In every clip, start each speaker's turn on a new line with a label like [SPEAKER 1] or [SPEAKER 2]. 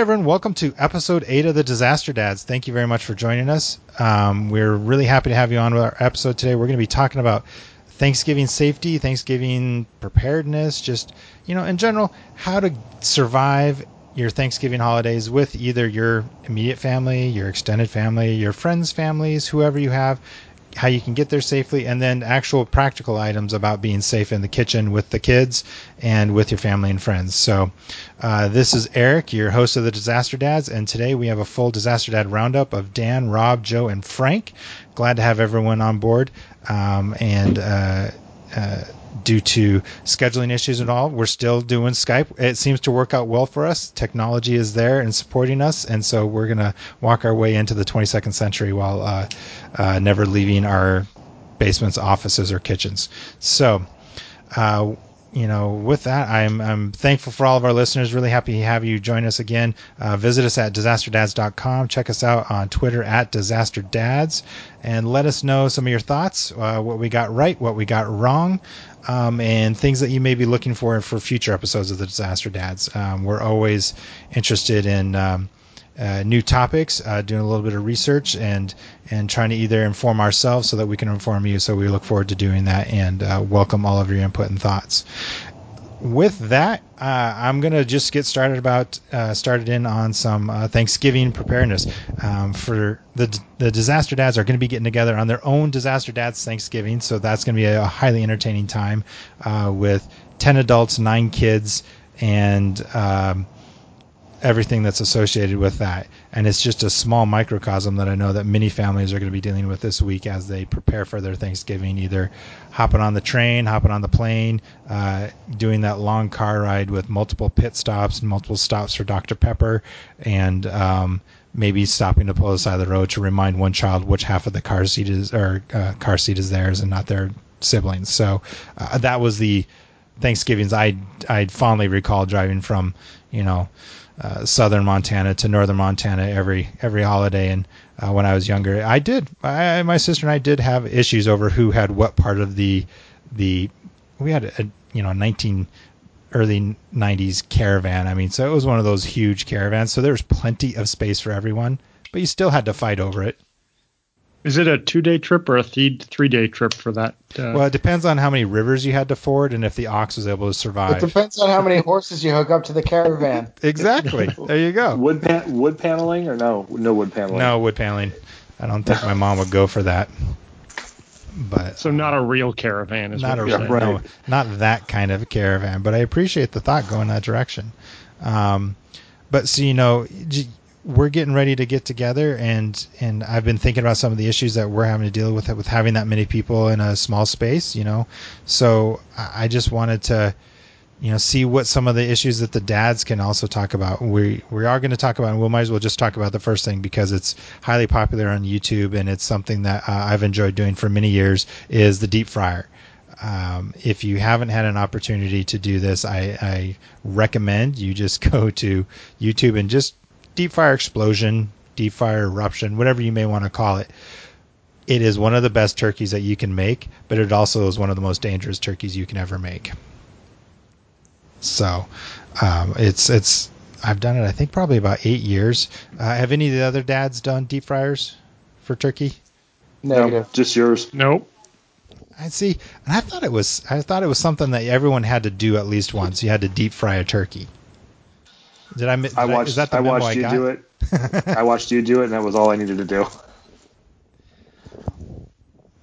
[SPEAKER 1] Everyone, welcome to episode eight of the Disaster Dads. Thank you very much for joining us. Um, we're really happy to have you on with our episode today. We're going to be talking about Thanksgiving safety, Thanksgiving preparedness, just, you know, in general, how to survive your Thanksgiving holidays with either your immediate family, your extended family, your friends' families, whoever you have, how you can get there safely, and then actual practical items about being safe in the kitchen with the kids and with your family and friends. So, uh, this is Eric, your host of the Disaster Dads, and today we have a full Disaster Dad roundup of Dan, Rob, Joe, and Frank. Glad to have everyone on board. Um, and uh, uh, due to scheduling issues and all, we're still doing Skype. It seems to work out well for us. Technology is there and supporting us, and so we're gonna walk our way into the 22nd century while uh, uh, never leaving our basements, offices, or kitchens. So. Uh, you know, with that, I'm, I'm thankful for all of our listeners. Really happy to have you join us again. Uh, visit us at disasterdads.com. Check us out on Twitter at disasterdads and let us know some of your thoughts, uh, what we got right, what we got wrong, um, and things that you may be looking for for future episodes of the Disaster Dads. Um, we're always interested in um, uh, new topics, uh, doing a little bit of research, and and trying to either inform ourselves so that we can inform you. So we look forward to doing that and uh, welcome all of your input and thoughts. With that, uh, I'm gonna just get started about uh, started in on some Thanksgiving preparedness. Um, for the the disaster dads are going to be getting together on their own disaster dads Thanksgiving, so that's going to be a highly entertaining time with ten adults, nine kids, and um, everything that's associated with that. And it's just a small microcosm that I know that many families are going to be dealing with this week as they prepare for their Thanksgiving, either hopping on the train, hopping on the plane, uh, doing that long car ride with multiple pit stops and multiple stops for Dr. Pepper, and um, maybe stopping to pull aside the road to remind one child which half of the car seat is or uh, car seat is theirs and not their siblings. So uh, that was the Thanksgivings I I fondly recall driving from you know uh, southern Montana to northern Montana every every holiday. And uh, when I was younger, I did. I, my sister and I did have issues over who had what part of the the. We had a you know 19 early 90s caravan. I mean, so it was one of those huge caravans. So there was plenty of space for everyone, but you still had to fight over it.
[SPEAKER 2] Is it a two day trip or a th- three day trip for that?
[SPEAKER 1] Uh... Well, it depends on how many rivers you had to ford and if the ox was able to survive.
[SPEAKER 3] It depends on how many horses you hook up to the caravan.
[SPEAKER 1] exactly. There you go.
[SPEAKER 4] Wood pan- wood paneling or no no wood paneling.
[SPEAKER 1] No wood paneling. I don't think my mom would go for that. But
[SPEAKER 2] so not a real caravan is
[SPEAKER 1] not a
[SPEAKER 2] saying.
[SPEAKER 1] right. no, not that kind of caravan. But I appreciate the thought going that direction. Um, but so you know, we're getting ready to get together and and I've been thinking about some of the issues that we're having to deal with with having that many people in a small space, you know. So I just wanted to you know see what some of the issues that the dads can also talk about. We we are going to talk about and we might as well just talk about the first thing because it's highly popular on YouTube and it's something that uh, I've enjoyed doing for many years is the deep fryer. Um, if you haven't had an opportunity to do this, I, I recommend you just go to YouTube and just deep fryer explosion, deep fryer eruption, whatever you may want to call it. It is one of the best turkeys that you can make, but it also is one of the most dangerous turkeys you can ever make. So, um, it's it's I've done it. I think probably about eight years. Uh, have any of the other dads done deep fryers for turkey?
[SPEAKER 4] No, just yours.
[SPEAKER 2] Nope.
[SPEAKER 1] I see, and I thought it was I thought it was something that everyone had to do at least once. You had to deep fry a turkey. Did I? Did
[SPEAKER 4] I watched. I, that the I watched I you got? do it. I watched you do it, and that was all I needed to do.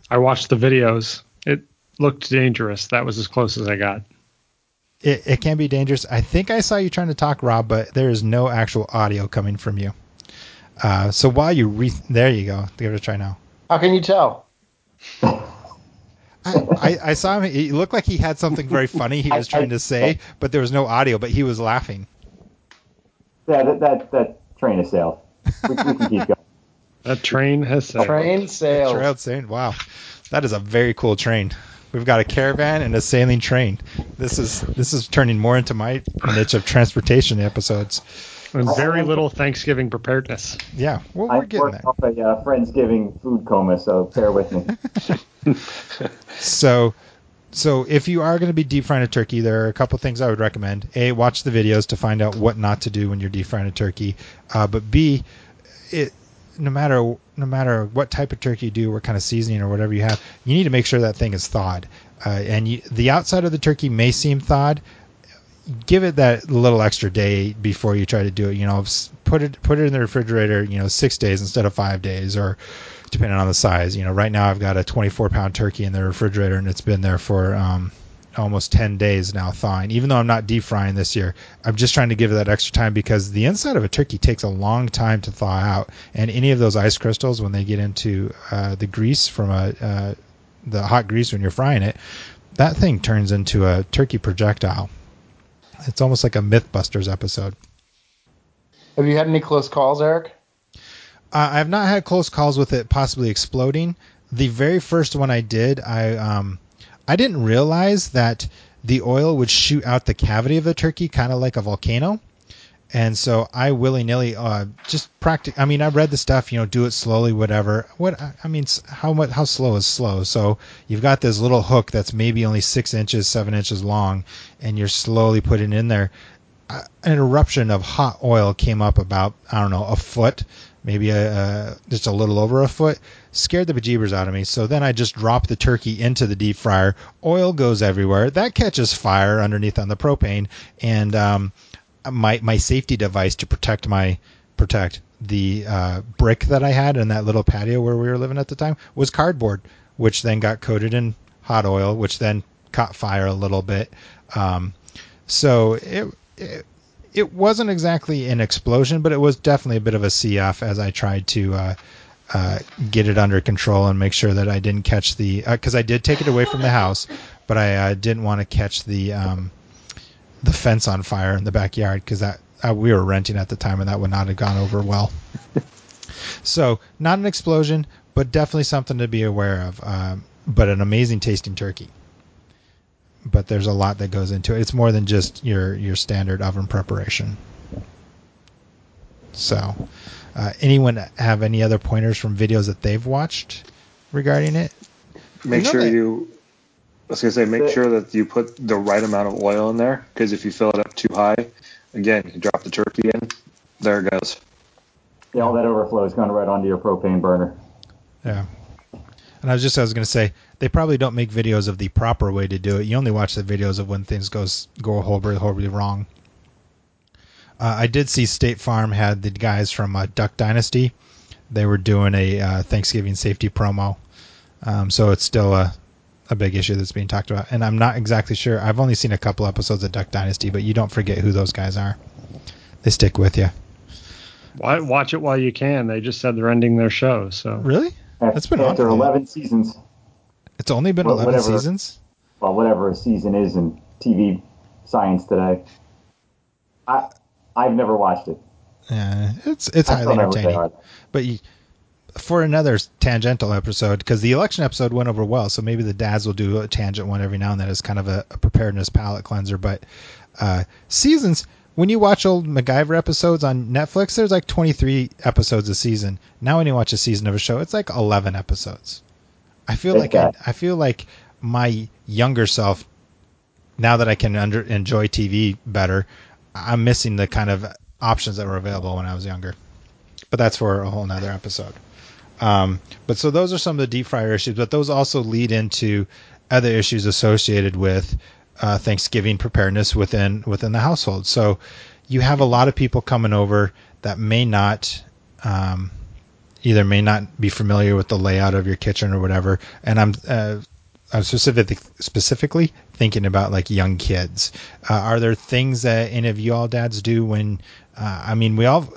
[SPEAKER 2] I watched the videos. It looked dangerous. That was as close as I got.
[SPEAKER 1] It, it can be dangerous. I think I saw you trying to talk, Rob, but there is no actual audio coming from you. Uh, so while you re, there you go. Give it a try now.
[SPEAKER 3] How can you tell?
[SPEAKER 1] I, I, saw him. He looked like he had something very funny he was trying to say, but there was no audio. But he was laughing.
[SPEAKER 5] Yeah, that that, that train has sailed. We, we can keep going.
[SPEAKER 2] That train has sailed.
[SPEAKER 3] Train sailed.
[SPEAKER 1] Trail sailed. Wow, that is a very cool train. We've got a caravan and a sailing train. This is this is turning more into my niche of transportation episodes.
[SPEAKER 2] And very little Thanksgiving preparedness.
[SPEAKER 1] Yeah, well, we're getting there.
[SPEAKER 5] off a uh, Friendsgiving food coma, so bear with me.
[SPEAKER 1] so, so if you are going to be deep frying a turkey, there are a couple things I would recommend. A, watch the videos to find out what not to do when you're deep frying a turkey. Uh, but B, it no matter no matter what type of turkey you do, what kind of seasoning or whatever you have, you need to make sure that thing is thawed. Uh, and you, the outside of the turkey may seem thawed. Give it that little extra day before you try to do it. You know, put it put it in the refrigerator. You know, six days instead of five days, or depending on the size. You know, right now I've got a 24 pound turkey in the refrigerator, and it's been there for um, almost 10 days now thawing. Even though I'm not deep frying this year, I'm just trying to give it that extra time because the inside of a turkey takes a long time to thaw out, and any of those ice crystals when they get into uh, the grease from a uh, the hot grease when you're frying it, that thing turns into a turkey projectile. It's almost like a MythBusters episode.
[SPEAKER 3] Have you had any close calls, Eric?
[SPEAKER 1] Uh, I've not had close calls with it possibly exploding. The very first one I did, I um, I didn't realize that the oil would shoot out the cavity of the turkey, kind of like a volcano. And so I willy nilly uh, just practice. I mean, I read the stuff, you know, do it slowly, whatever. What I mean, how much how slow is slow? So you've got this little hook that's maybe only six inches, seven inches long, and you're slowly putting in there. Uh, An eruption of hot oil came up about I don't know a foot, maybe a, a just a little over a foot. Scared the bejeebers out of me. So then I just drop the turkey into the deep fryer. Oil goes everywhere. That catches fire underneath on the propane, and um, my my safety device to protect my protect the uh, brick that I had in that little patio where we were living at the time was cardboard, which then got coated in hot oil, which then caught fire a little bit. Um, so it, it it wasn't exactly an explosion, but it was definitely a bit of a CF as I tried to uh, uh, get it under control and make sure that I didn't catch the because I did take it away from the house, but I uh, didn't want to catch the um, the fence on fire in the backyard because that uh, we were renting at the time and that would not have gone over well. so not an explosion, but definitely something to be aware of. Um, but an amazing tasting turkey. But there's a lot that goes into it. It's more than just your your standard oven preparation. So, uh, anyone have any other pointers from videos that they've watched regarding it?
[SPEAKER 4] Make
[SPEAKER 1] You know
[SPEAKER 4] sure
[SPEAKER 1] that-
[SPEAKER 4] you. I was gonna say, make sure that you put the right amount of oil in there, because if you fill it up too high, again, you drop the turkey in, there it goes.
[SPEAKER 5] Yeah, all that overflow is going right onto your propane burner.
[SPEAKER 1] Yeah. And I was just I was going to say they probably don't make videos of the proper way to do it. You only watch the videos of when things goes go horribly horribly wrong. Uh, I did see State Farm had the guys from uh, Duck Dynasty. They were doing a uh, Thanksgiving safety promo, um, so it's still a a big issue that's being talked about. And I'm not exactly sure. I've only seen a couple episodes of Duck Dynasty, but you don't forget who those guys are. They stick with you.
[SPEAKER 2] Wa- Watch it while you can. They just said they're ending their show. So
[SPEAKER 1] Really? That's been
[SPEAKER 5] After
[SPEAKER 1] for a while.
[SPEAKER 5] 11 seasons,
[SPEAKER 1] It's only been
[SPEAKER 5] Well,
[SPEAKER 1] 11
[SPEAKER 5] whatever.
[SPEAKER 1] seasons.
[SPEAKER 5] well, whatever a season is in TV science today. I I've never watched it.
[SPEAKER 1] Yeah, it's it's
[SPEAKER 5] I
[SPEAKER 1] highly
[SPEAKER 5] still know what they
[SPEAKER 1] entertaining. But you, for another tangential episode, because the election episode went over well, so maybe the dads will do a tangent one every now and then as kind of a, a preparedness palate cleanser. But uh, seasons, when you watch old MacGyver episodes on Netflix, there's like 23 episodes a season. Now when you watch a season of a show, it's like 11 episodes. I feel
[SPEAKER 5] It's
[SPEAKER 1] like I. I feel like my younger self, now that I can under, enjoy TV better, I'm missing the kind of options that were available when I was younger. But that's for a whole nother episode. Um, but so those are some of the deep fryer issues, but those also lead into other issues associated with uh, Thanksgiving preparedness within within the household. So you have a lot of people coming over that may not um, either may not be familiar with the layout of your kitchen or whatever. And I'm uh, I'm specifically specifically thinking about like young kids. Uh, are there things that any of you all dads do when? Uh, I mean, we all.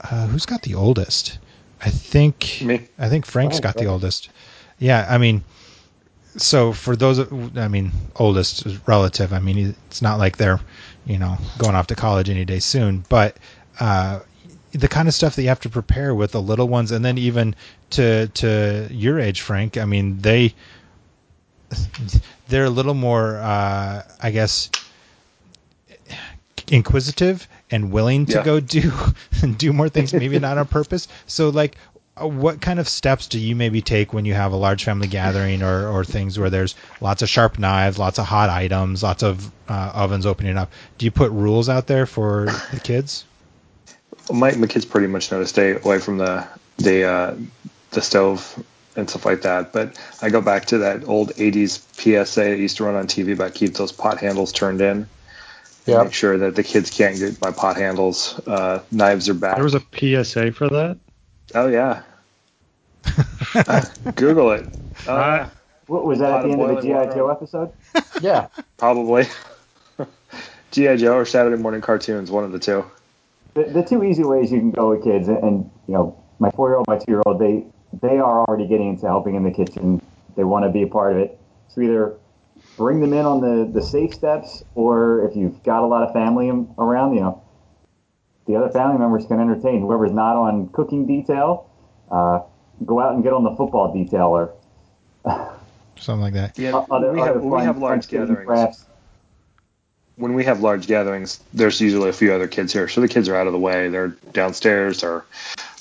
[SPEAKER 1] Uh, who's got the oldest? I think.
[SPEAKER 4] Me.
[SPEAKER 1] I think Frank's
[SPEAKER 3] Frank,
[SPEAKER 1] got the oldest. Yeah, I mean, so for those, I mean, oldest is relative. I mean, it's not like they're, you know, going off to college any day soon. But uh, the kind of stuff that you have to prepare with the little ones, and then even to to your age, Frank. I mean, they they're a little more, uh, I guess, inquisitive and willing to
[SPEAKER 4] Yeah.
[SPEAKER 1] go do do more things, maybe not on purpose. So, like, uh, what kind of steps do you maybe take when you have a large family gathering or, or things where there's lots of sharp knives, lots of hot items, lots of uh, ovens opening up? Do you put rules out there for the kids?
[SPEAKER 4] My, my kids pretty much know to stay away from the the uh, the stove and stuff like that. But I go back to that old '80s PSA that used to run on TV about keep those pot handles turned in.
[SPEAKER 3] Yeah.
[SPEAKER 4] Make sure that the kids can't get by pot handles. Uh, knives are back.
[SPEAKER 2] There was a PSA for that.
[SPEAKER 4] oh yeah. Uh, Google it. Uh,
[SPEAKER 2] Uh,
[SPEAKER 5] What, was that
[SPEAKER 4] Pot
[SPEAKER 5] at the end of the GI. Joe episode?
[SPEAKER 3] Yeah.
[SPEAKER 4] probably. GI Joe or Saturday morning cartoons, one of the two.
[SPEAKER 5] The, the two easy ways you can go with kids, and, and you know, my four-year-old, my two-year-old, they they are already getting into helping in the kitchen. They want to be a part of it. So either bring them in on the the safe steps, or if you've got a lot of family around, you know, the other family members can entertain whoever's not on cooking detail. Uh, go out and get on the football detail or
[SPEAKER 1] Something like that.
[SPEAKER 4] Yeah,
[SPEAKER 5] other,
[SPEAKER 4] we have,
[SPEAKER 5] other
[SPEAKER 4] we have large gatherings.
[SPEAKER 5] crafts.
[SPEAKER 4] when we have large gatherings, there's usually a few other kids here. So the kids are out of the way. They're downstairs or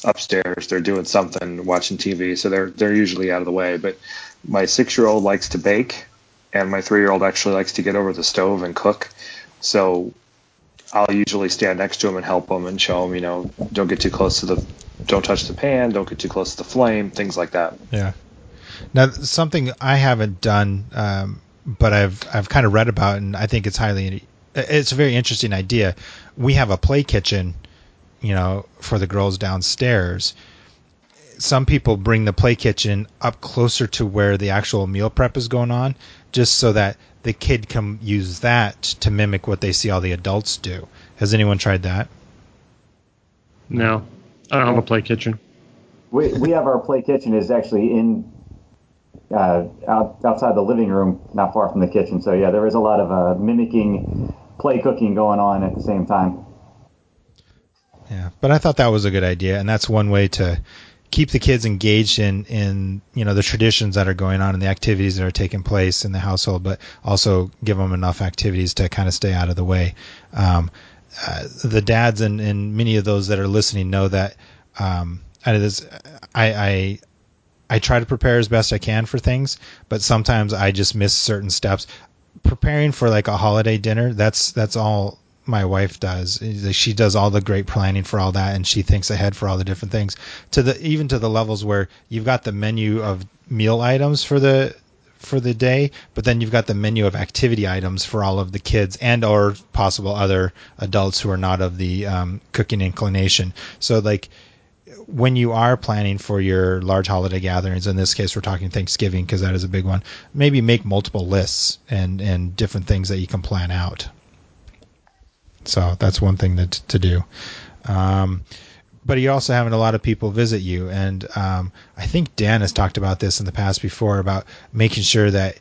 [SPEAKER 4] upstairs. They're doing something, watching TV. So they're they're usually out of the way. But my six year old likes to bake, and my three year old actually likes to get over the stove and cook. So I'll usually stand next to him and help him and show him, you know, don't get too close to the, don't touch the pan, don't get too close to the flame, things like that.
[SPEAKER 1] Yeah. Now, something I haven't done, um, but I've I've kind of read about, and I think it's highly, it's a very interesting idea. We have a play kitchen, you know, for the girls downstairs. Some people bring the play kitchen up closer to where the actual meal prep is going on, just so that the kid can use that to mimic what they see all the adults do. Has anyone tried that?
[SPEAKER 2] no, I don't have a play kitchen.
[SPEAKER 5] We, we have our play kitchen is actually in uh, out, outside the living room, not far from the kitchen. So yeah, there is a lot of uh, mimicking play cooking going on at the same time.
[SPEAKER 1] Yeah, but I thought that was a good idea, and that's one way to keep the kids engaged in in you know the traditions that are going on and the activities that are taking place in the household, but also give them enough activities to kind of stay out of the way. Um, uh, the dads and, and many of those that are listening know that um, I, I I try to prepare as best I can for things, but sometimes I just miss certain steps. Preparing for like a holiday dinner, that's that's all my wife does. She does all the great planning for all that, and she thinks ahead for all the different things. To the even to the levels where you've got the menu of meal items for the for the day, but then you've got the menu of activity items for all of the kids and or possible other adults who are not of the um, cooking inclination. So like when you are planning for your large holiday gatherings, in this case we're talking Thanksgiving because that is a big one, maybe make multiple lists and and different things that you can plan out. So that's one thing that to do. Um, but you're also having a lot of people visit you, and um, I think Dan has talked about this in the past before about making sure that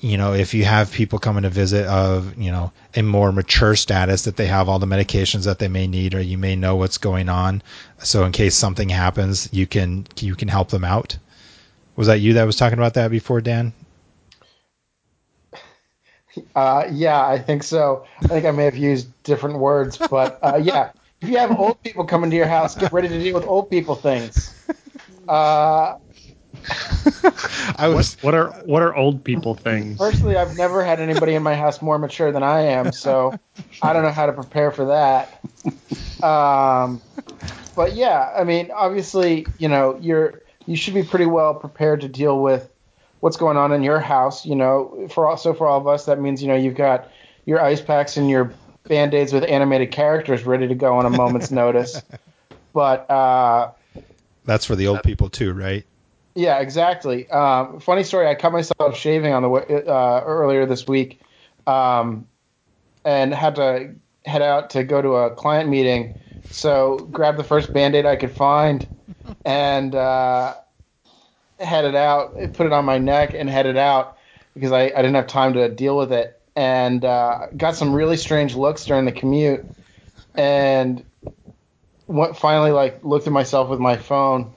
[SPEAKER 1] you know if you have people coming to visit of you know a more mature status that they have all the medications that they may need or you may know what's going on. So in case something happens you can you can help them out. Was that you that was talking about that before dan
[SPEAKER 3] Uh, yeah, I think so. I think I may have used different words, but uh, yeah, if you have old people coming to your house, get ready to deal with old people things. Uh,
[SPEAKER 1] i was
[SPEAKER 2] What are what are old people things?
[SPEAKER 3] personally, I've never had anybody in my house more mature than I am, so I don't know how to prepare for that. Um, but yeah, I mean, obviously, you know, you're you should be pretty well prepared to deal with what's going on in your house. You know, for also for all of us, that means you know you've got your ice packs and your band aids with animated characters ready to go on a moment's notice. But uh,
[SPEAKER 1] that's for the old people too right
[SPEAKER 3] yeah, exactly. Um, funny story. I cut myself shaving on the way, uh, earlier this week, um, and had to head out to go to a client meeting. So grabbed the first band-aid I could find, and uh, headed out. Put it on my neck and headed out because I, I didn't have time to deal with it. And uh, got some really strange looks during the commute, and what finally like looked at myself with my phone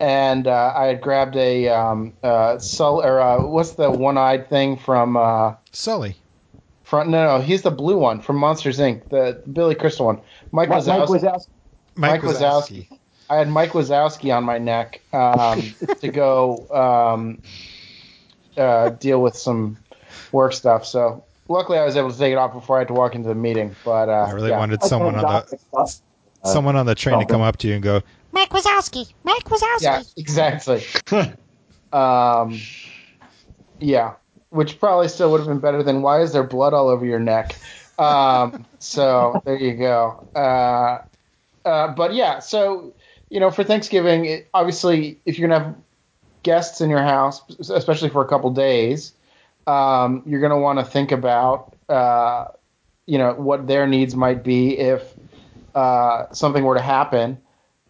[SPEAKER 3] and uh, I had grabbed a um, uh, Sul or uh, what's the one-eyed thing from uh,
[SPEAKER 1] sully
[SPEAKER 3] front? No, no, he's the blue one from Monsters Inc. The Billy Crystal one. Mike
[SPEAKER 5] Mike, Mike
[SPEAKER 3] Wazowski.
[SPEAKER 5] Wazowski.
[SPEAKER 1] mike,
[SPEAKER 3] Mike
[SPEAKER 1] wazowski
[SPEAKER 3] I had Mike Wazowski on my neck um, to go um, uh, deal with some work stuff. So luckily, I was able to take it off before I had to walk into the meeting. But uh,
[SPEAKER 1] I really
[SPEAKER 3] yeah.
[SPEAKER 1] wanted someone on the
[SPEAKER 5] Uh,
[SPEAKER 1] someone on the train to come up to you and go,
[SPEAKER 6] Mike Wazowski. Mike Wazowski.
[SPEAKER 3] Yeah, exactly. um, yeah, which probably still would have been better than why is there blood all over your neck? Um, so there you go. Uh, uh, but yeah, so you know, for Thanksgiving, it, obviously, if you're gonna have guests in your house, especially for a couple days, um, you're gonna want to think about, uh, you know, what their needs might be if uh, something were to happen.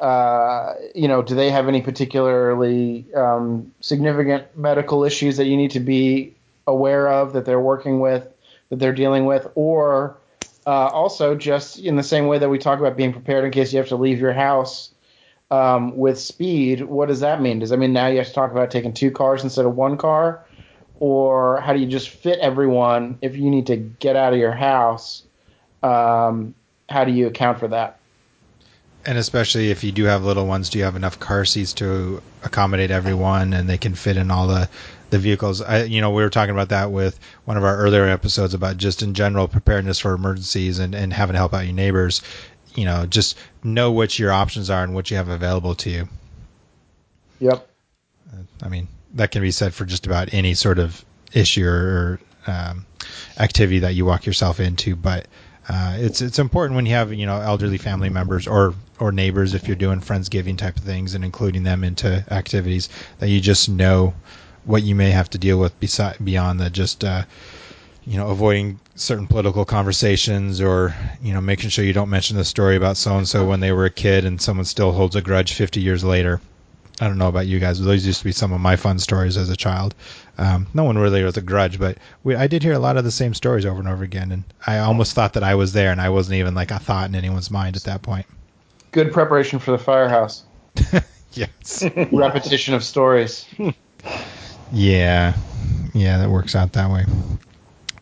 [SPEAKER 3] Uh, you know, do they have any particularly um, significant medical issues that you need to be aware of that they're working with, that they're dealing with, or uh, also just in the same way that we talk about being prepared in case you have to leave your house um, with speed, what does that mean? Does that mean now you have to talk about taking two cars instead of one car? Or how do you just fit everyone if you need to get out of your house? Um, how do you account for that?
[SPEAKER 1] and especially if you do have little ones, do you have enough car seats to accommodate everyone and they can fit in all the the vehicles? I, you know, we were talking about that with one of our earlier episodes about just in general preparedness for emergencies and, and having to help out your neighbors. You know, just know what your options are and what you have available to you.
[SPEAKER 3] Yep.
[SPEAKER 1] I mean, that can be said for just about any sort of issue or um, activity that you walk yourself into, but uh, it's it's important when you have you know elderly family members or or neighbors if you're doing friendsgiving type of things and including them into activities that you just know what you may have to deal with beside beyond the just uh, you know avoiding certain political conversations or you know making sure you don't mention the story about so and so when they were a kid and someone still holds a grudge 50 years later. I don't know about you guys, but those used to be some of my fun stories as a child. Um, no one really was a grudge, but we, I did hear a lot of the same stories over and over again, and I almost thought that I was there, and I wasn't even like a thought in anyone's mind at that point.
[SPEAKER 3] Good preparation for the firehouse.
[SPEAKER 1] yes.
[SPEAKER 3] Repetition of stories.
[SPEAKER 1] Yeah, yeah, that works out that way.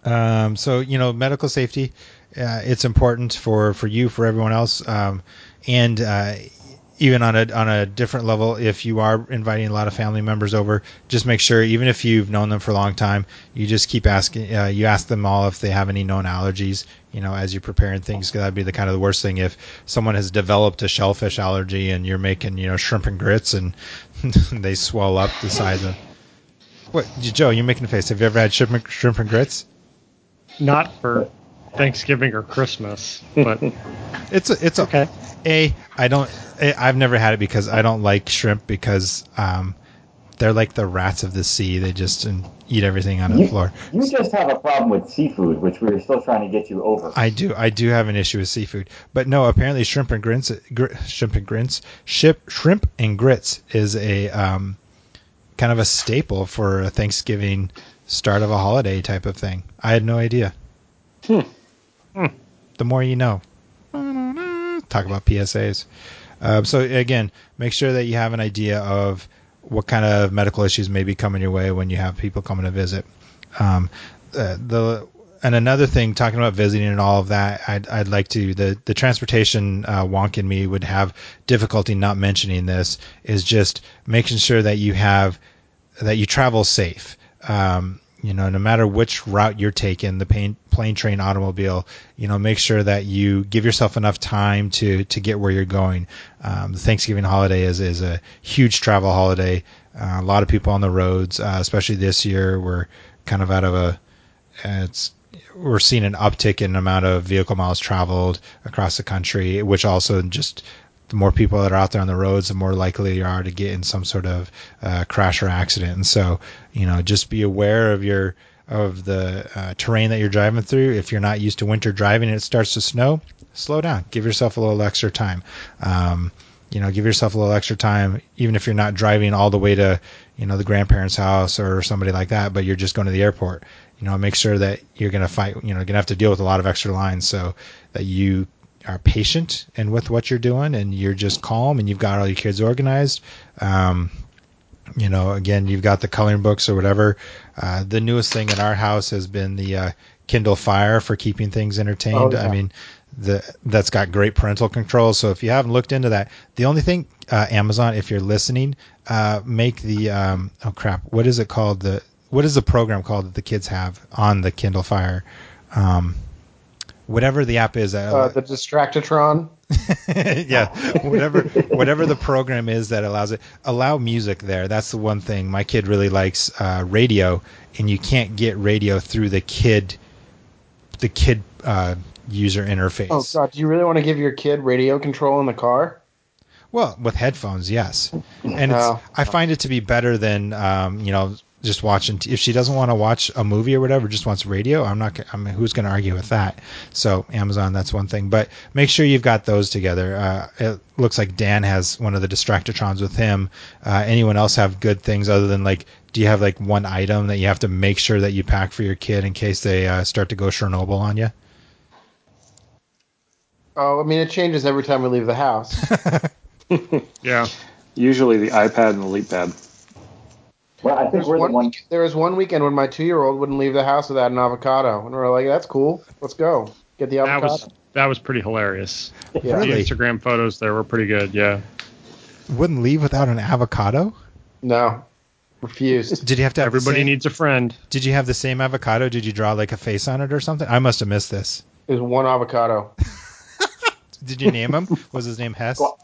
[SPEAKER 1] Um, so you know, medical safety, uh, it's important for for you, for everyone else, um, and uh, even on a on a different level, if you are inviting a lot of family members over, just make sure, even if you've known them for a long time, you just keep asking. Uh, you ask them all if they have any known allergies. You know, as you're preparing things, 'cause that'd be the kind of the worst thing if someone has developed a shellfish allergy and you're making you know shrimp and grits and they swell up the size of. What, Joe? You're making a face. Have you ever had shrimp shrimp and grits?
[SPEAKER 2] Not for Thanksgiving or Christmas, but
[SPEAKER 1] It's a, it's
[SPEAKER 2] okay.
[SPEAKER 1] a I don't a, I've never had it because I don't like shrimp because um they're like the rats of the sea. They just um, eat everything on the
[SPEAKER 5] You,
[SPEAKER 1] floor.
[SPEAKER 5] you just have a problem with seafood, which we're still trying to get you over.
[SPEAKER 1] I do I do have an issue with seafood, but no. Apparently, shrimp and grits, gr- shrimp and grits, ship shrimp and grits is a um kind of a staple for a Thanksgiving start of a holiday type of thing. I had no idea.
[SPEAKER 4] Hmm.
[SPEAKER 2] Hmm.
[SPEAKER 1] The more you know. Talk about PSAs. Um, so again, make sure that you have an idea of what kind of medical issues may be coming your way when you have people coming to visit. Um, uh, the and another thing, talking about visiting and all of that, I'd, I'd like to the the transportation uh, wonk in me would have difficulty not mentioning this is just making sure that you have that you travel safe. Um, you know, no matter which route you're taking, the plane, plane, train, automobile, you know, make sure that you give yourself enough time to to get where you're going. Um, the Thanksgiving holiday is is a huge travel holiday. Uh, a lot of people on the roads, uh, especially this year. We're kind of out of a it's we're seeing an uptick in amount of vehicle miles traveled across the country, which also just the more people that are out there on the roads, the more likely you are to get in some sort of uh, crash or accident. And so, you know, just be aware of your of the uh, terrain that you're driving through. If you're not used to winter driving and it starts to snow, slow down. Give yourself a little extra time. Um, you know, give yourself a little extra time, even if you're not driving all the way to, you know, the grandparents' house or somebody like that, but you're just going to the airport. You know, make sure that you're going to fight, you know, going to have to deal with a lot of extra lines so that you are patient and with what you're doing and you're just calm and you've got all your kids organized. Um, you know, again, you've got the coloring books or whatever. Uh, the newest thing in our house has been the uh, Kindle Fire for keeping things entertained.
[SPEAKER 3] Oh, yeah.
[SPEAKER 1] I mean, the that's got great parental controls. So if you haven't looked into that, the only thing uh, Amazon, if you're listening, uh, make the um, oh crap, what is it called? The what is the program called that the kids have on the Kindle Fire? Um, whatever the app is,
[SPEAKER 3] Uh, the Distractatron.
[SPEAKER 1] yeah, whatever whatever the program is that allows it, allow music there. That's the one thing. My kid really likes uh, radio, and you can't get radio through the kid the kid uh, user interface.
[SPEAKER 3] Oh God, do you really want to give your kid radio control in the car?
[SPEAKER 1] Well, with headphones, yes, and it's
[SPEAKER 3] Oh.
[SPEAKER 1] I find it to be better than um, you know just watching. T- if she doesn't want to watch a movie or whatever, just wants radio. I'm not. g- I mean, who's going to argue with that? So Amazon, that's one thing. But make sure you've got those together. Uh, it looks like Dan has one of the Distractatrons with him. Uh, anyone else have good things other than like? Do you have like one item that you have to make sure that you pack for your kid in case they uh, start to go Chernobyl on you?
[SPEAKER 3] Oh, I mean, it changes every time we leave the house.
[SPEAKER 2] Yeah.
[SPEAKER 4] Usually the iPad and the Leap Pad.
[SPEAKER 5] Well, I think
[SPEAKER 3] There's
[SPEAKER 5] we're the
[SPEAKER 3] one
[SPEAKER 5] one.
[SPEAKER 3] week, there was one weekend when my two-year-old wouldn't leave the house without an avocado, and we are like, "That's cool. Let's go get the
[SPEAKER 2] That
[SPEAKER 3] avocado."
[SPEAKER 2] was that was pretty hilarious.
[SPEAKER 3] yeah.
[SPEAKER 1] Really?
[SPEAKER 2] The Instagram photos there were pretty good. Yeah.
[SPEAKER 1] Wouldn't leave without an avocado?
[SPEAKER 3] No, refused.
[SPEAKER 1] Did you have to have
[SPEAKER 2] Everybody
[SPEAKER 1] same-
[SPEAKER 2] needs a friend.
[SPEAKER 1] Did you have the same avocado? Did you draw like a face on it or something? I must have missed this.
[SPEAKER 3] It was one avocado.
[SPEAKER 1] Did you name him? Was his name Hess?
[SPEAKER 5] Gua-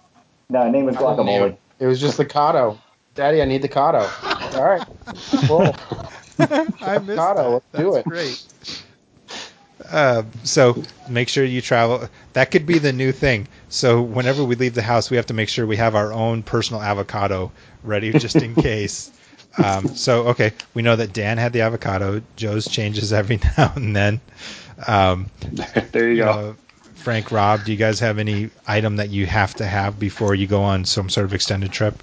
[SPEAKER 5] No, name was guacamole.
[SPEAKER 3] It was just the cotto. Daddy, I need the cotto. All right, cool.
[SPEAKER 1] I missed
[SPEAKER 3] Avocado, let's do
[SPEAKER 1] That's
[SPEAKER 3] it.
[SPEAKER 1] great. Uh, so make sure you travel. That could be the new thing. So whenever we leave the house, we have to make sure we have our own personal avocado ready just in case. Um, so okay, we know that Dan had the avocado. Joe's changes every now and then. Um,
[SPEAKER 4] there you go.
[SPEAKER 1] uh, Frank, Rob, do you guys have any item that you have to have before you go on some sort of extended trip?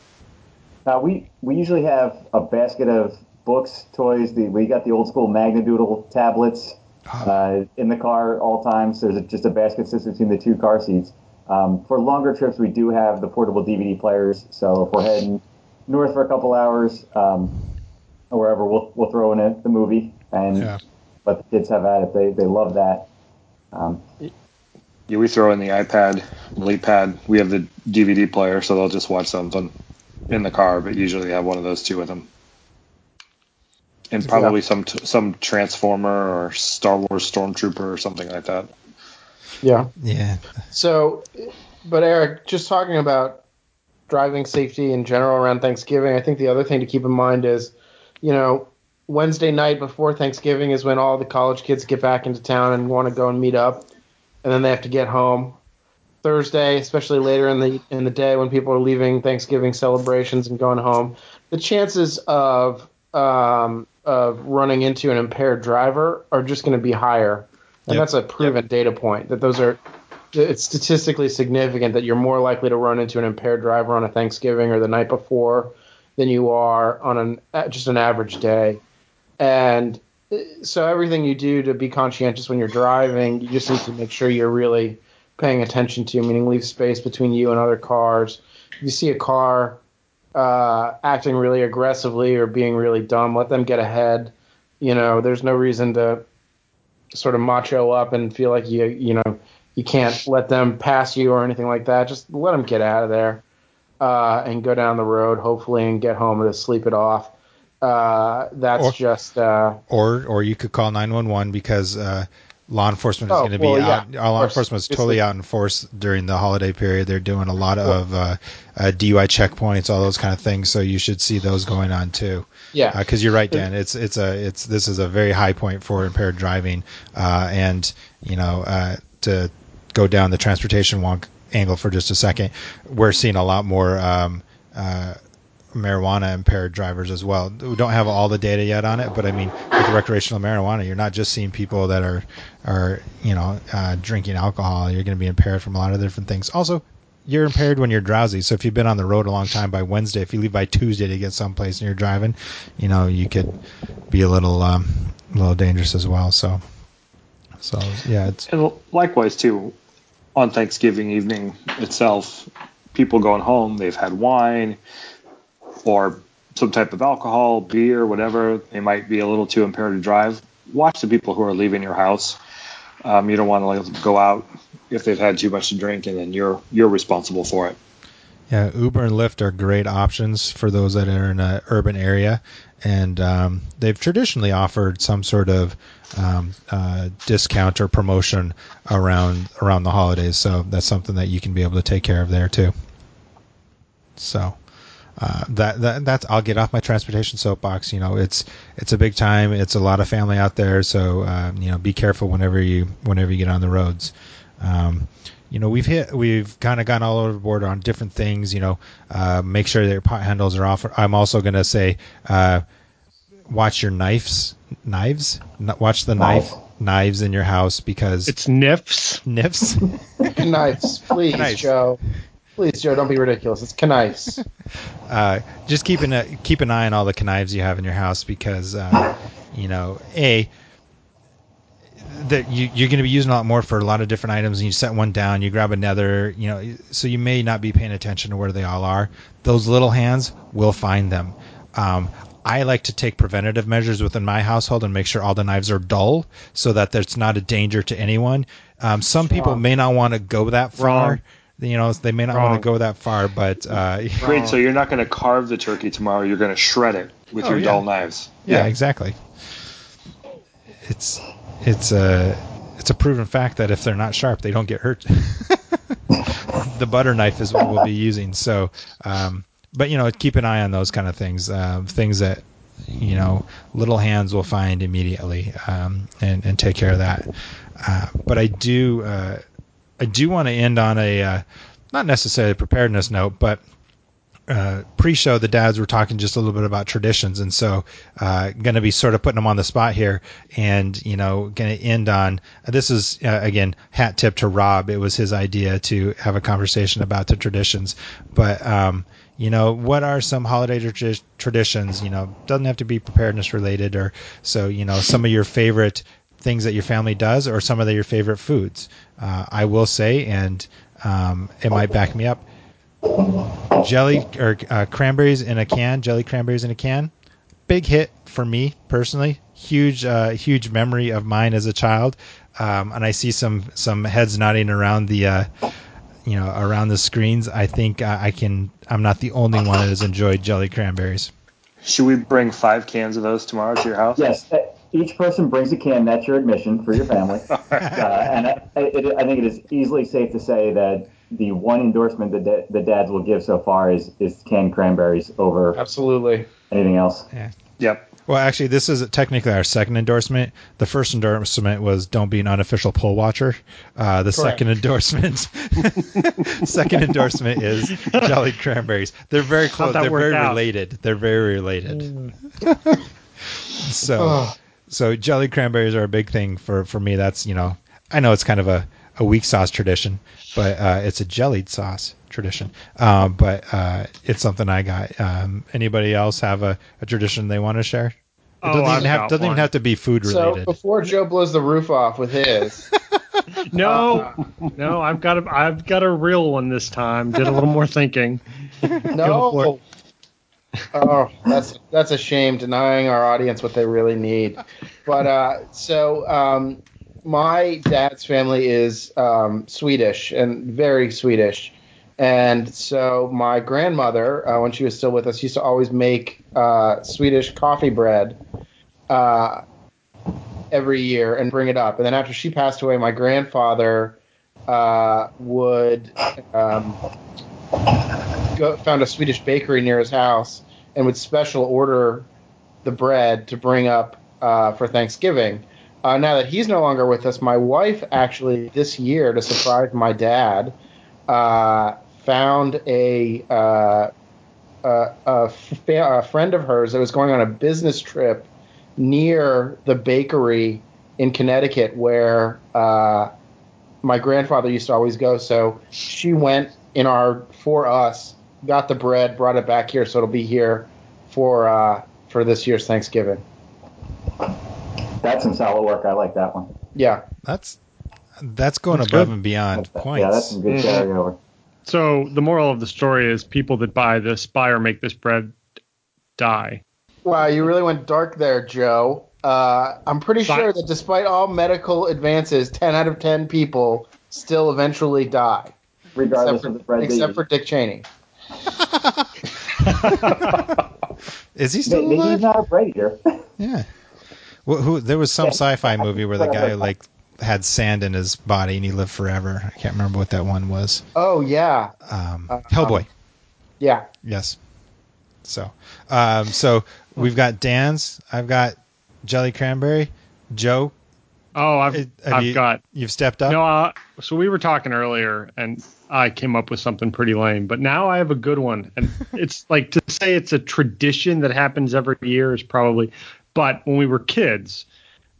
[SPEAKER 5] Now we we usually have a basket of books, toys. The, we got the old school Magnadoodle tablets uh, in the car all times. There's a, just a basket sits between the two car seats. Um, for longer trips, we do have the portable DVD players. So if we're heading north for a couple hours, um, or wherever, we'll we'll throw in a, the movie and
[SPEAKER 1] Yeah.
[SPEAKER 5] let the kids have at it. They they love that. Um,
[SPEAKER 4] Yeah, we throw in the iPad, Leap Pad. We have the DVD player, so they'll just watch something in the car, but usually have one of those two with them. And probably some t- some Transformer or Star Wars Stormtrooper or something like that.
[SPEAKER 3] Yeah.
[SPEAKER 1] Yeah.
[SPEAKER 3] So, but Eric, just talking about driving safety in general around Thanksgiving, I think the other thing to keep in mind is, you know, Wednesday night before Thanksgiving is when all the college kids get back into town and want to go and meet up, and then they have to get home. Thursday, especially later in the in the day when people are leaving Thanksgiving celebrations and going home, the chances of um, of running into an impaired driver are just going to be higher, and
[SPEAKER 1] Yep.
[SPEAKER 3] that's a proven data point that those are it's statistically significant that you're more likely to run into an impaired driver on a Thanksgiving or the night before than you are on an just an average day. And uh, so everything you do to be conscientious when you're driving, you just need to make sure you're really paying attention to, meaning leave space between you and other cars. If you see a car uh, acting really aggressively or being really dumb, let them get ahead. You know, there's no reason to sort of macho up and feel like you you know you can't let them pass you or anything like that. Just let them get out of there uh, and go down the road, hopefully, and get home to sleep it off. Uh, that's
[SPEAKER 1] Or-
[SPEAKER 3] just uh,
[SPEAKER 1] Or or you could call 911 because uh, law enforcement is
[SPEAKER 3] Oh,
[SPEAKER 1] going to be
[SPEAKER 3] well,
[SPEAKER 1] out.
[SPEAKER 3] yeah,
[SPEAKER 1] Our law enforcement is totally out in force during the holiday period. They're doing a lot of uh, uh, DUI checkpoints, all those kind of things. So you should see those going on too.
[SPEAKER 3] yeah.
[SPEAKER 1] because you're right, Dan. It's it's a it's this is a very high point for impaired driving, uh, and you know uh, to go down the transportation wonk angle for just a second, we're seeing a lot more um, uh, marijuana impaired drivers as well. We don't have all the data yet on it, but I mean, with recreational marijuana, you're not just seeing people that are are you know uh, drinking alcohol. You're going to be impaired from a lot of different things. Also, you're impaired when you're drowsy. So if you've been on the road a long time by Wednesday, if you leave by Tuesday to get someplace and you're driving, you know you could be a little um, a little dangerous as well. So so yeah, it's
[SPEAKER 4] And likewise too, on Thanksgiving evening itself, people going home, they've had wine or some type of alcohol, beer, whatever. They might be a little too impaired to drive. Watch the people who are leaving your house. Um, you don't want to like, go out if they've had too much to drink, and then you're you're responsible for it.
[SPEAKER 1] Yeah, Uber and Lyft are great options for those that are in an urban area, and um, they've traditionally offered some sort of um, uh, discount or promotion around around the holidays. So that's something that you can be able to take care of there too. So uh, that, that that's I'll get off my transportation soapbox. You know, it's it's a big time. It's a lot of family out there. So uh, you know, be careful whenever you whenever you get on the roads. Um, you know, we've hit, we've kind of gone all over the board on different things. You know, uh, make sure that your pot handles are off. I'm also going to say, uh, watch your knives, knives, N- watch the knife knives in your house because
[SPEAKER 2] It's nifs.
[SPEAKER 1] nifs.
[SPEAKER 3] Knives, please,
[SPEAKER 1] Knives.
[SPEAKER 3] Joe. Please, Joe, don't be ridiculous. It's knives.
[SPEAKER 1] uh, just keep an uh, keep an eye on all the knives you have in your house because uh, you know a that you, you're going to be using a lot more for a lot of different items and you set one down you grab another you know so you may not be paying attention to where they all are those little hands will find them um, I like to take preventative measures within my household and make sure all the knives are dull so that there's not a danger to anyone. Um, some people may not want to go that far.
[SPEAKER 2] Wrong.
[SPEAKER 1] You know, they may not
[SPEAKER 2] Wrong.
[SPEAKER 1] want to go that far, but uh,
[SPEAKER 4] Great. So you're not going to carve the turkey tomorrow. You're going to shred it with
[SPEAKER 1] Oh,
[SPEAKER 4] your
[SPEAKER 1] yeah.
[SPEAKER 4] dull knives.
[SPEAKER 1] yeah, exactly. It's it's a it's a proven fact that if they're not sharp, they don't get hurt. the butter knife is what we'll be using. So, um, but you know, keep an eye on those kind of things, um, things that you know little hands will find immediately, um, and and take care of that. Uh, but I do uh, I do want to end on a uh, not necessarily a preparedness note, but uh, pre-show, the dads were talking just a little bit about traditions, and so uh, going to be sort of putting them on the spot here, and you know, going to end on this is uh, again hat tip to Rob. It was his idea to have a conversation about the traditions, but um, you know, what are some holiday tra- traditions? You know, doesn't have to be preparedness related, or so you know, some of your favorite things that your family does, or some of the, your favorite foods. Uh, I will say, and um, it might back me up jelly or uh, cranberries in a can, jelly cranberries in a can. Big hit for me personally. Huge, uh, huge memory of mine as a child. Um, and I see some some heads nodding around the, uh, you know, around the screens. I think uh, I can. I'm not the only one that has enjoyed jelly cranberries.
[SPEAKER 4] Should we bring five cans of those tomorrow to your house?
[SPEAKER 5] Yes, each person brings a can. That's your admission for your family. uh, and I, it, I think it is easily safe to say that the one endorsement that da- the dads will give so far is, is canned cranberries over
[SPEAKER 3] Absolutely.
[SPEAKER 5] anything else. Yeah.
[SPEAKER 4] Yep.
[SPEAKER 1] Well, actually, this is technically our second endorsement. The first endorsement was "Don't be an unofficial poll watcher." Uh, the
[SPEAKER 3] Correct.
[SPEAKER 1] second endorsement, second endorsement is jelly cranberries. They're very close.
[SPEAKER 2] that
[SPEAKER 1] They're very
[SPEAKER 2] out?
[SPEAKER 1] related. They're very related. so,
[SPEAKER 3] Ugh.
[SPEAKER 1] So jelly cranberries are a big thing for for me. That's you know, I know it's kind of a a weak sauce tradition, but uh, it's a jellied sauce tradition. Um, but uh, it's something I got. Um, anybody else have a, a tradition they want to share? It
[SPEAKER 2] Oh,
[SPEAKER 1] doesn't,
[SPEAKER 2] I've
[SPEAKER 1] even have, doesn't even have to be food related.
[SPEAKER 3] So before Joe blows the roof off with his,
[SPEAKER 2] No, no, I've got a, I've got a real one this time. Did a little more thinking.
[SPEAKER 3] No. Oh, that's that's a shame denying our audience what they really need. But uh, so um, my dad's family is um, Swedish and very Swedish, and so my grandmother, uh, when she was still with us, used to always make uh, Swedish coffee bread uh, every year and bring it up. And then after she passed away, my grandfather uh, would um, go, found a Swedish bakery near his house and would special order the bread to bring up uh, for Thanksgiving. Uh, now that he's no longer with us, my wife actually this year, to surprise my dad, uh, found a, uh, a, friend of hers that was going on a business trip near the bakery in Connecticut where uh, my grandfather used to always go. So she went in our for us, got the bread, brought it back here, so it'll be here for uh, for this year's Thanksgiving.
[SPEAKER 5] That's some solid work. I like that one.
[SPEAKER 3] Yeah,
[SPEAKER 1] That's that's going
[SPEAKER 2] That's
[SPEAKER 1] above
[SPEAKER 2] good.
[SPEAKER 1] and beyond points.
[SPEAKER 5] Yeah, that's some good carryover.
[SPEAKER 2] So the moral of the story is people that buy this, buy or make this bread, die.
[SPEAKER 3] Wow, you really went dark there, Joe. Uh, I'm pretty
[SPEAKER 2] Sci-
[SPEAKER 3] sure that despite all medical advances, 10 out of 10 people still eventually die,
[SPEAKER 5] regardless
[SPEAKER 3] except for,
[SPEAKER 5] of the bread
[SPEAKER 3] except for Dick Cheney.
[SPEAKER 1] Is he still
[SPEAKER 5] Maybe he's
[SPEAKER 1] alive?
[SPEAKER 5] not a bread.
[SPEAKER 1] Yeah. Well, who there was some
[SPEAKER 5] Yeah.
[SPEAKER 1] sci-fi movie where the guy like had sand in his body and he lived forever. I can't remember what that one was.
[SPEAKER 3] Oh yeah,
[SPEAKER 1] Um,
[SPEAKER 3] Uh,
[SPEAKER 1] Hellboy.
[SPEAKER 3] yeah.
[SPEAKER 1] Yes. So, um, so we've got Dan's. I've got Jelly Cranberry. Joe,
[SPEAKER 2] Oh, I've
[SPEAKER 1] have
[SPEAKER 2] I've
[SPEAKER 1] you-
[SPEAKER 2] got
[SPEAKER 1] you've stepped up.
[SPEAKER 2] no. Uh, so we were talking earlier, and I came up with something pretty lame, but now I have a good one, and it's like to say it's a tradition that happens every year is probably, but when we were kids,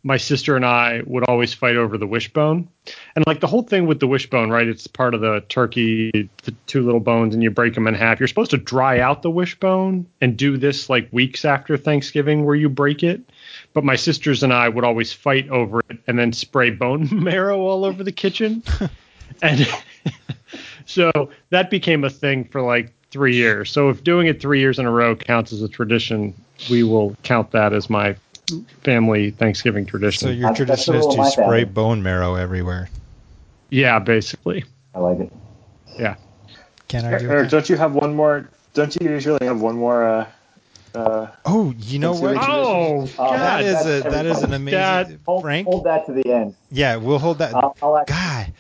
[SPEAKER 2] my sister and I would always fight over the wishbone, and like the whole thing with the wishbone, right? It's part of the turkey, the two little bones, and you break them in half. You're supposed to dry out the wishbone and do this like weeks after Thanksgiving, where you break it. But my sisters and I would always fight over it and then spray bone marrow all over the kitchen. and so that became a thing for like three years. So if doing it three years in a row counts as a tradition, we will count that as my family Thanksgiving tradition.
[SPEAKER 1] So your
[SPEAKER 5] That's- that's
[SPEAKER 1] tradition is to spray
[SPEAKER 5] family.
[SPEAKER 1] bone marrow everywhere.
[SPEAKER 2] yeah, basically.
[SPEAKER 5] I like it.
[SPEAKER 2] Yeah.
[SPEAKER 1] Can I do
[SPEAKER 4] Eric,
[SPEAKER 1] that?
[SPEAKER 4] don't you have one more? Don't you usually have one more? Uh, uh,
[SPEAKER 1] Oh, you know what?
[SPEAKER 2] Oh,
[SPEAKER 5] Oh,
[SPEAKER 2] God.
[SPEAKER 5] that's
[SPEAKER 1] a that is an amazing
[SPEAKER 2] Dad,
[SPEAKER 1] Frank.
[SPEAKER 5] hold that to the end.
[SPEAKER 1] Yeah, we'll hold that.
[SPEAKER 5] I'll, I'll
[SPEAKER 1] God,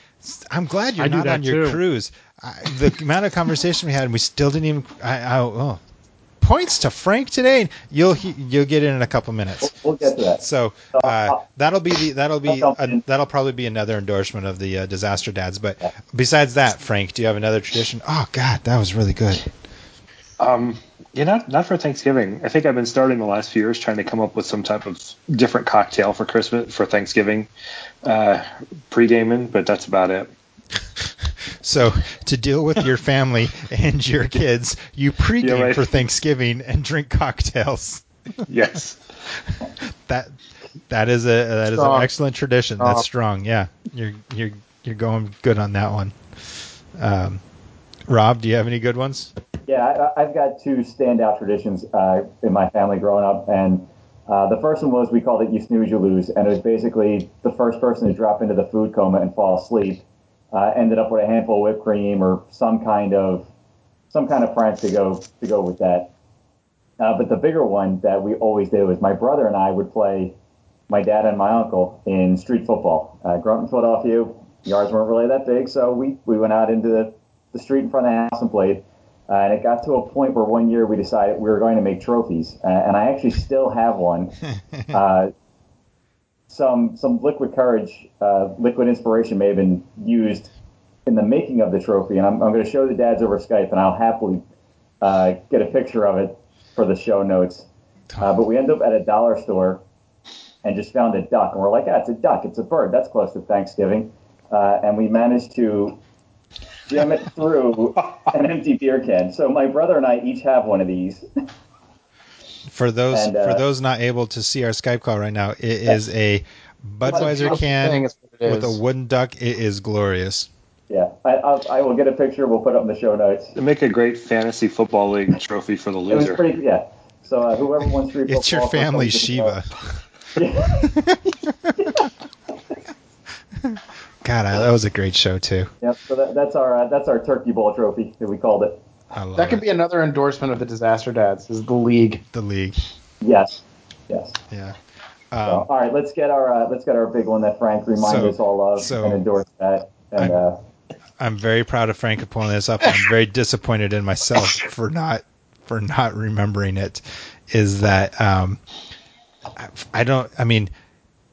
[SPEAKER 1] I'm glad you're
[SPEAKER 2] I
[SPEAKER 1] not
[SPEAKER 2] that
[SPEAKER 1] on your
[SPEAKER 2] too.
[SPEAKER 1] cruise. I, the amount of conversation we had, and we still didn't even. I, I, oh, points to Frank today. You'll you'll get in in a couple minutes.
[SPEAKER 5] we'll get to that.
[SPEAKER 1] So uh, that'll be the that'll be a, that'll probably be another endorsement of the uh, disaster dads. But besides that, Frank, do you have another tradition? Oh God, that was really good.
[SPEAKER 4] Um, yeah, not not for Thanksgiving. I think I've been starting the last few years trying to come up with some type of different cocktail for Christmas for Thanksgiving, uh, pre-gaming, but that's about it.
[SPEAKER 1] So to deal with your family and your kids, you pregame
[SPEAKER 4] Yeah, right.
[SPEAKER 1] for Thanksgiving and drink cocktails.
[SPEAKER 4] Yes.
[SPEAKER 1] That that is a that is an excellent tradition. That's
[SPEAKER 3] Strong.
[SPEAKER 1] strong. Yeah, you're you're you're going good on that one. Um, Rob, do you have any good ones?
[SPEAKER 5] Yeah, I, I've got two standout traditions uh, in my family growing up, and uh, the first one was we called it "You Snooze, You Lose," and it was basically the first person to drop into the food coma and fall asleep uh, ended up with a handful of whipped cream or some kind of some kind of prank to go to go with that. Uh, but the bigger one that we always did was my brother and I would play my dad and my uncle in street football. Uh, growing up in Philadelphia, yards weren't really that big, so we, we went out into the, the street in front of the house and played. Uh, and it got to a point where one year we decided we were going to make trophies, uh, and I actually still have one. Uh, some some liquid courage, uh, liquid inspiration may have been used in the making of the trophy, and I'm, I'm going to show the dads over Skype, and I'll happily uh, get a picture of it for the show notes. Uh, but we end up at a dollar store and just found a duck, and we're like, ah, it's a duck, it's a bird, that's close to Thanksgiving, uh, and we managed to jam it through an empty beer can. So my brother and I each have one of these.
[SPEAKER 1] For those
[SPEAKER 5] And, uh,
[SPEAKER 1] for those not able to see our Skype call right now, it is a Budweiser can
[SPEAKER 3] is what it
[SPEAKER 1] with a wooden duck. It is glorious.
[SPEAKER 5] Yeah, I, I'll, I will get a picture. We'll put it up in the show notes.
[SPEAKER 4] It'd make a great fantasy football league trophy for the
[SPEAKER 5] It was
[SPEAKER 4] loser.
[SPEAKER 5] pretty, yeah. So uh, whoever wants street
[SPEAKER 1] It's your family Shiva.
[SPEAKER 5] Yeah.
[SPEAKER 1] God, I, that was a great show too.
[SPEAKER 5] Yep. So that, that's our uh, that's our turkey bowl trophy that we called it.
[SPEAKER 1] I love
[SPEAKER 3] That could
[SPEAKER 1] it.
[SPEAKER 3] be another endorsement of the Disaster Dads. Is the league?
[SPEAKER 1] the league.
[SPEAKER 5] Yes. Yes.
[SPEAKER 1] Yeah.
[SPEAKER 5] So,
[SPEAKER 1] Um,
[SPEAKER 5] all right, let's get our uh, let's get our big one that Frank reminded
[SPEAKER 1] So-
[SPEAKER 5] us all of
[SPEAKER 1] so-
[SPEAKER 5] and endorse that. And
[SPEAKER 1] I'm-
[SPEAKER 5] uh,
[SPEAKER 1] I'm very proud of Frank for pulling this up. I'm very disappointed in myself for not for not remembering it. Is that um, I, I don't. I mean,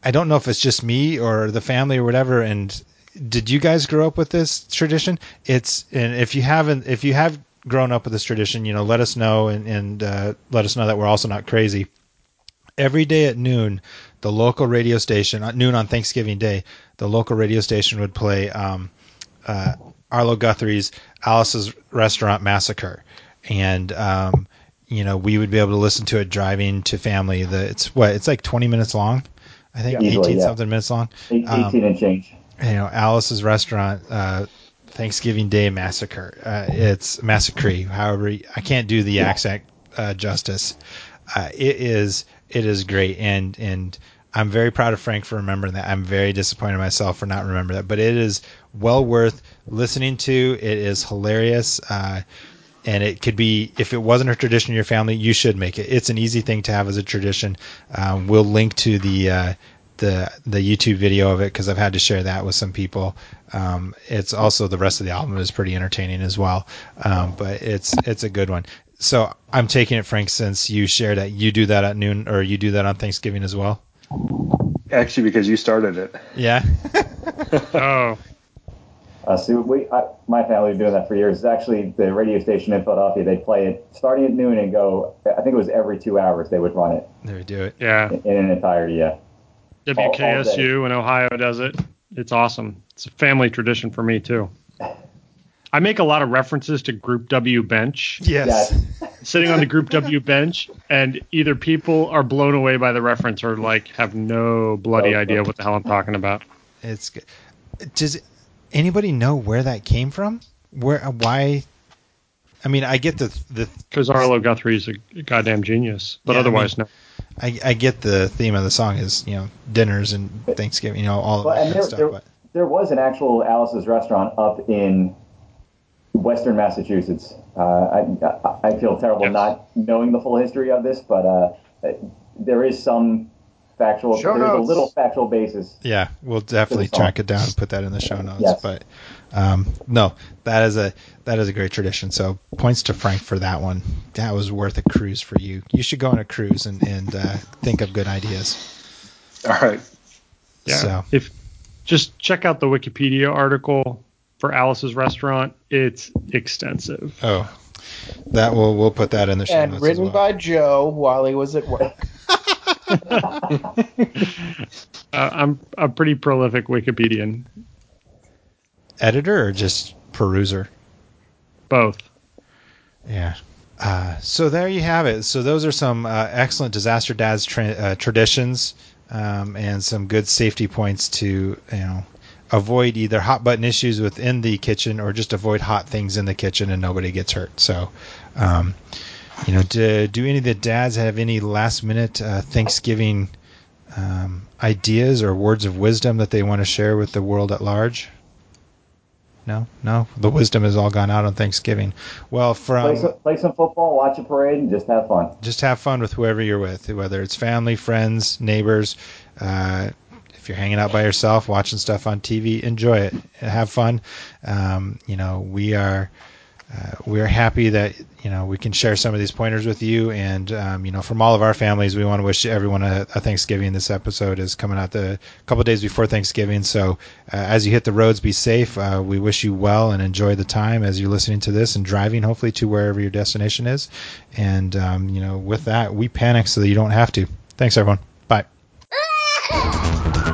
[SPEAKER 1] I don't know if it's just me or the family or whatever. And did you guys grow up with this tradition? It's and if you haven't, if you have grown up with this tradition, you know, let us know and and uh, let us know that we're also not crazy. Every day at noon, the local radio station at noon on Thanksgiving Day, the local radio station would play. Um, uh, Arlo Guthrie's Alice's Restaurant Massacre, and um, you know we would be able to listen to it driving to family. The it's what it's like 20 minutes long, I think 18
[SPEAKER 5] yeah.
[SPEAKER 1] something minutes long. Um,
[SPEAKER 5] 18 and change.
[SPEAKER 1] You know Alice's Restaurant uh, Thanksgiving Day Massacre. Uh, it's massacre. However, I can't do the accent uh, justice. Uh, it is it is great and and I'm very proud of Frank for remembering that. I'm very disappointed in myself for not remembering that. But it is well worth listening to. It is hilarious. Uh, and it could be if it wasn't a tradition in your family, you should make it. It's an easy thing to have as a tradition. Um, we'll link to the uh, the the YouTube video of it because I've had to share that with some people. Um, it's also the rest of the album is pretty entertaining as well, um, but it's it's a good one. So I'm taking it, Frank, since you share that you do that at noon or you do that on Thanksgiving as well.
[SPEAKER 4] Actually, because you started it.
[SPEAKER 1] Yeah.
[SPEAKER 2] Oh,
[SPEAKER 5] Uh, so we, I, my family has been doing that for years. It's actually the radio station in Philadelphia. They play it starting at noon and go. I think it was every two hours they would run it
[SPEAKER 1] They we do it.
[SPEAKER 2] yeah.
[SPEAKER 5] in, in an entirety. Yeah.
[SPEAKER 2] WKSU in Ohio does it. It's awesome. It's a family tradition for me too. I make a lot of references to Group W bench,
[SPEAKER 1] Yes.
[SPEAKER 5] Yeah.
[SPEAKER 2] sitting on the Group W bench, and either people are blown away by the reference or like have no bloody
[SPEAKER 5] Oh,
[SPEAKER 2] idea what the hell I'm talking about.
[SPEAKER 1] It's good. Does anybody know where that came from? Where? Uh, why? I mean, I get the the
[SPEAKER 2] Because Arlo Guthrie's a goddamn genius, but
[SPEAKER 1] Yeah, I
[SPEAKER 2] otherwise
[SPEAKER 1] mean-
[SPEAKER 2] no.
[SPEAKER 1] I, I get the theme of the song is you know dinners and Thanksgiving, you know all of
[SPEAKER 5] Well,
[SPEAKER 1] that
[SPEAKER 5] and there,
[SPEAKER 1] stuff.
[SPEAKER 5] there,
[SPEAKER 1] But
[SPEAKER 5] there was an actual Alice's restaurant up in Western Massachusetts. Uh, I, I feel terrible
[SPEAKER 2] Yes.
[SPEAKER 5] not knowing the full history of this, but uh, there is some factual.
[SPEAKER 3] Show
[SPEAKER 5] there's a little factual basis.
[SPEAKER 1] yeah, we'll definitely
[SPEAKER 5] For the song.
[SPEAKER 1] track it down and put that in the show notes.
[SPEAKER 5] Yes.
[SPEAKER 1] But um, no, that is a that is a great tradition. So points to Frank for that one. That was worth a cruise for you. You should go on a cruise and and uh, think of good ideas.
[SPEAKER 4] All right.
[SPEAKER 2] Yeah.
[SPEAKER 1] So
[SPEAKER 2] If just check out the Wikipedia article for Alice's restaurant, it's extensive.
[SPEAKER 1] oh, that will we'll put that in the show
[SPEAKER 3] and
[SPEAKER 1] notes
[SPEAKER 3] written
[SPEAKER 1] as well.
[SPEAKER 3] by Joe while he was at work.
[SPEAKER 2] Uh, I'm a pretty prolific Wikipedian.
[SPEAKER 1] Editor or just peruser.
[SPEAKER 2] Both.
[SPEAKER 1] Yeah. Uh, so there you have it. So those are some uh, excellent disaster dads tra- uh, traditions um, and some good safety points to you know avoid either hot button issues within the kitchen or just avoid hot things in the kitchen and nobody gets hurt. So, um, you know, do, do any of the dads have any last minute uh, Thanksgiving um, ideas or words of wisdom that they want to share with the world at large? No, no. The wisdom has all gone out on Thanksgiving. Well,
[SPEAKER 5] Play
[SPEAKER 1] from
[SPEAKER 5] some, play some football, watch a parade, and just have fun.
[SPEAKER 1] just have fun with whoever you're with, whether it's family, friends, neighbors. Uh, if you're hanging out by yourself, watching stuff on TV, enjoy it, have fun. Um, you know, we are uh, we are happy that you know we can share some of these pointers with you, and um, you know, from all of our families, we want to wish everyone a, a Thanksgiving. This episode is coming out the couple days before Thanksgiving, so uh, as you hit the roads, be safe. Uh, we wish you well and enjoy the time as you're listening to this and driving, hopefully, to wherever your destination is. And um, you know, with that, we panic so that you don't have to. Thanks, everyone. Bye.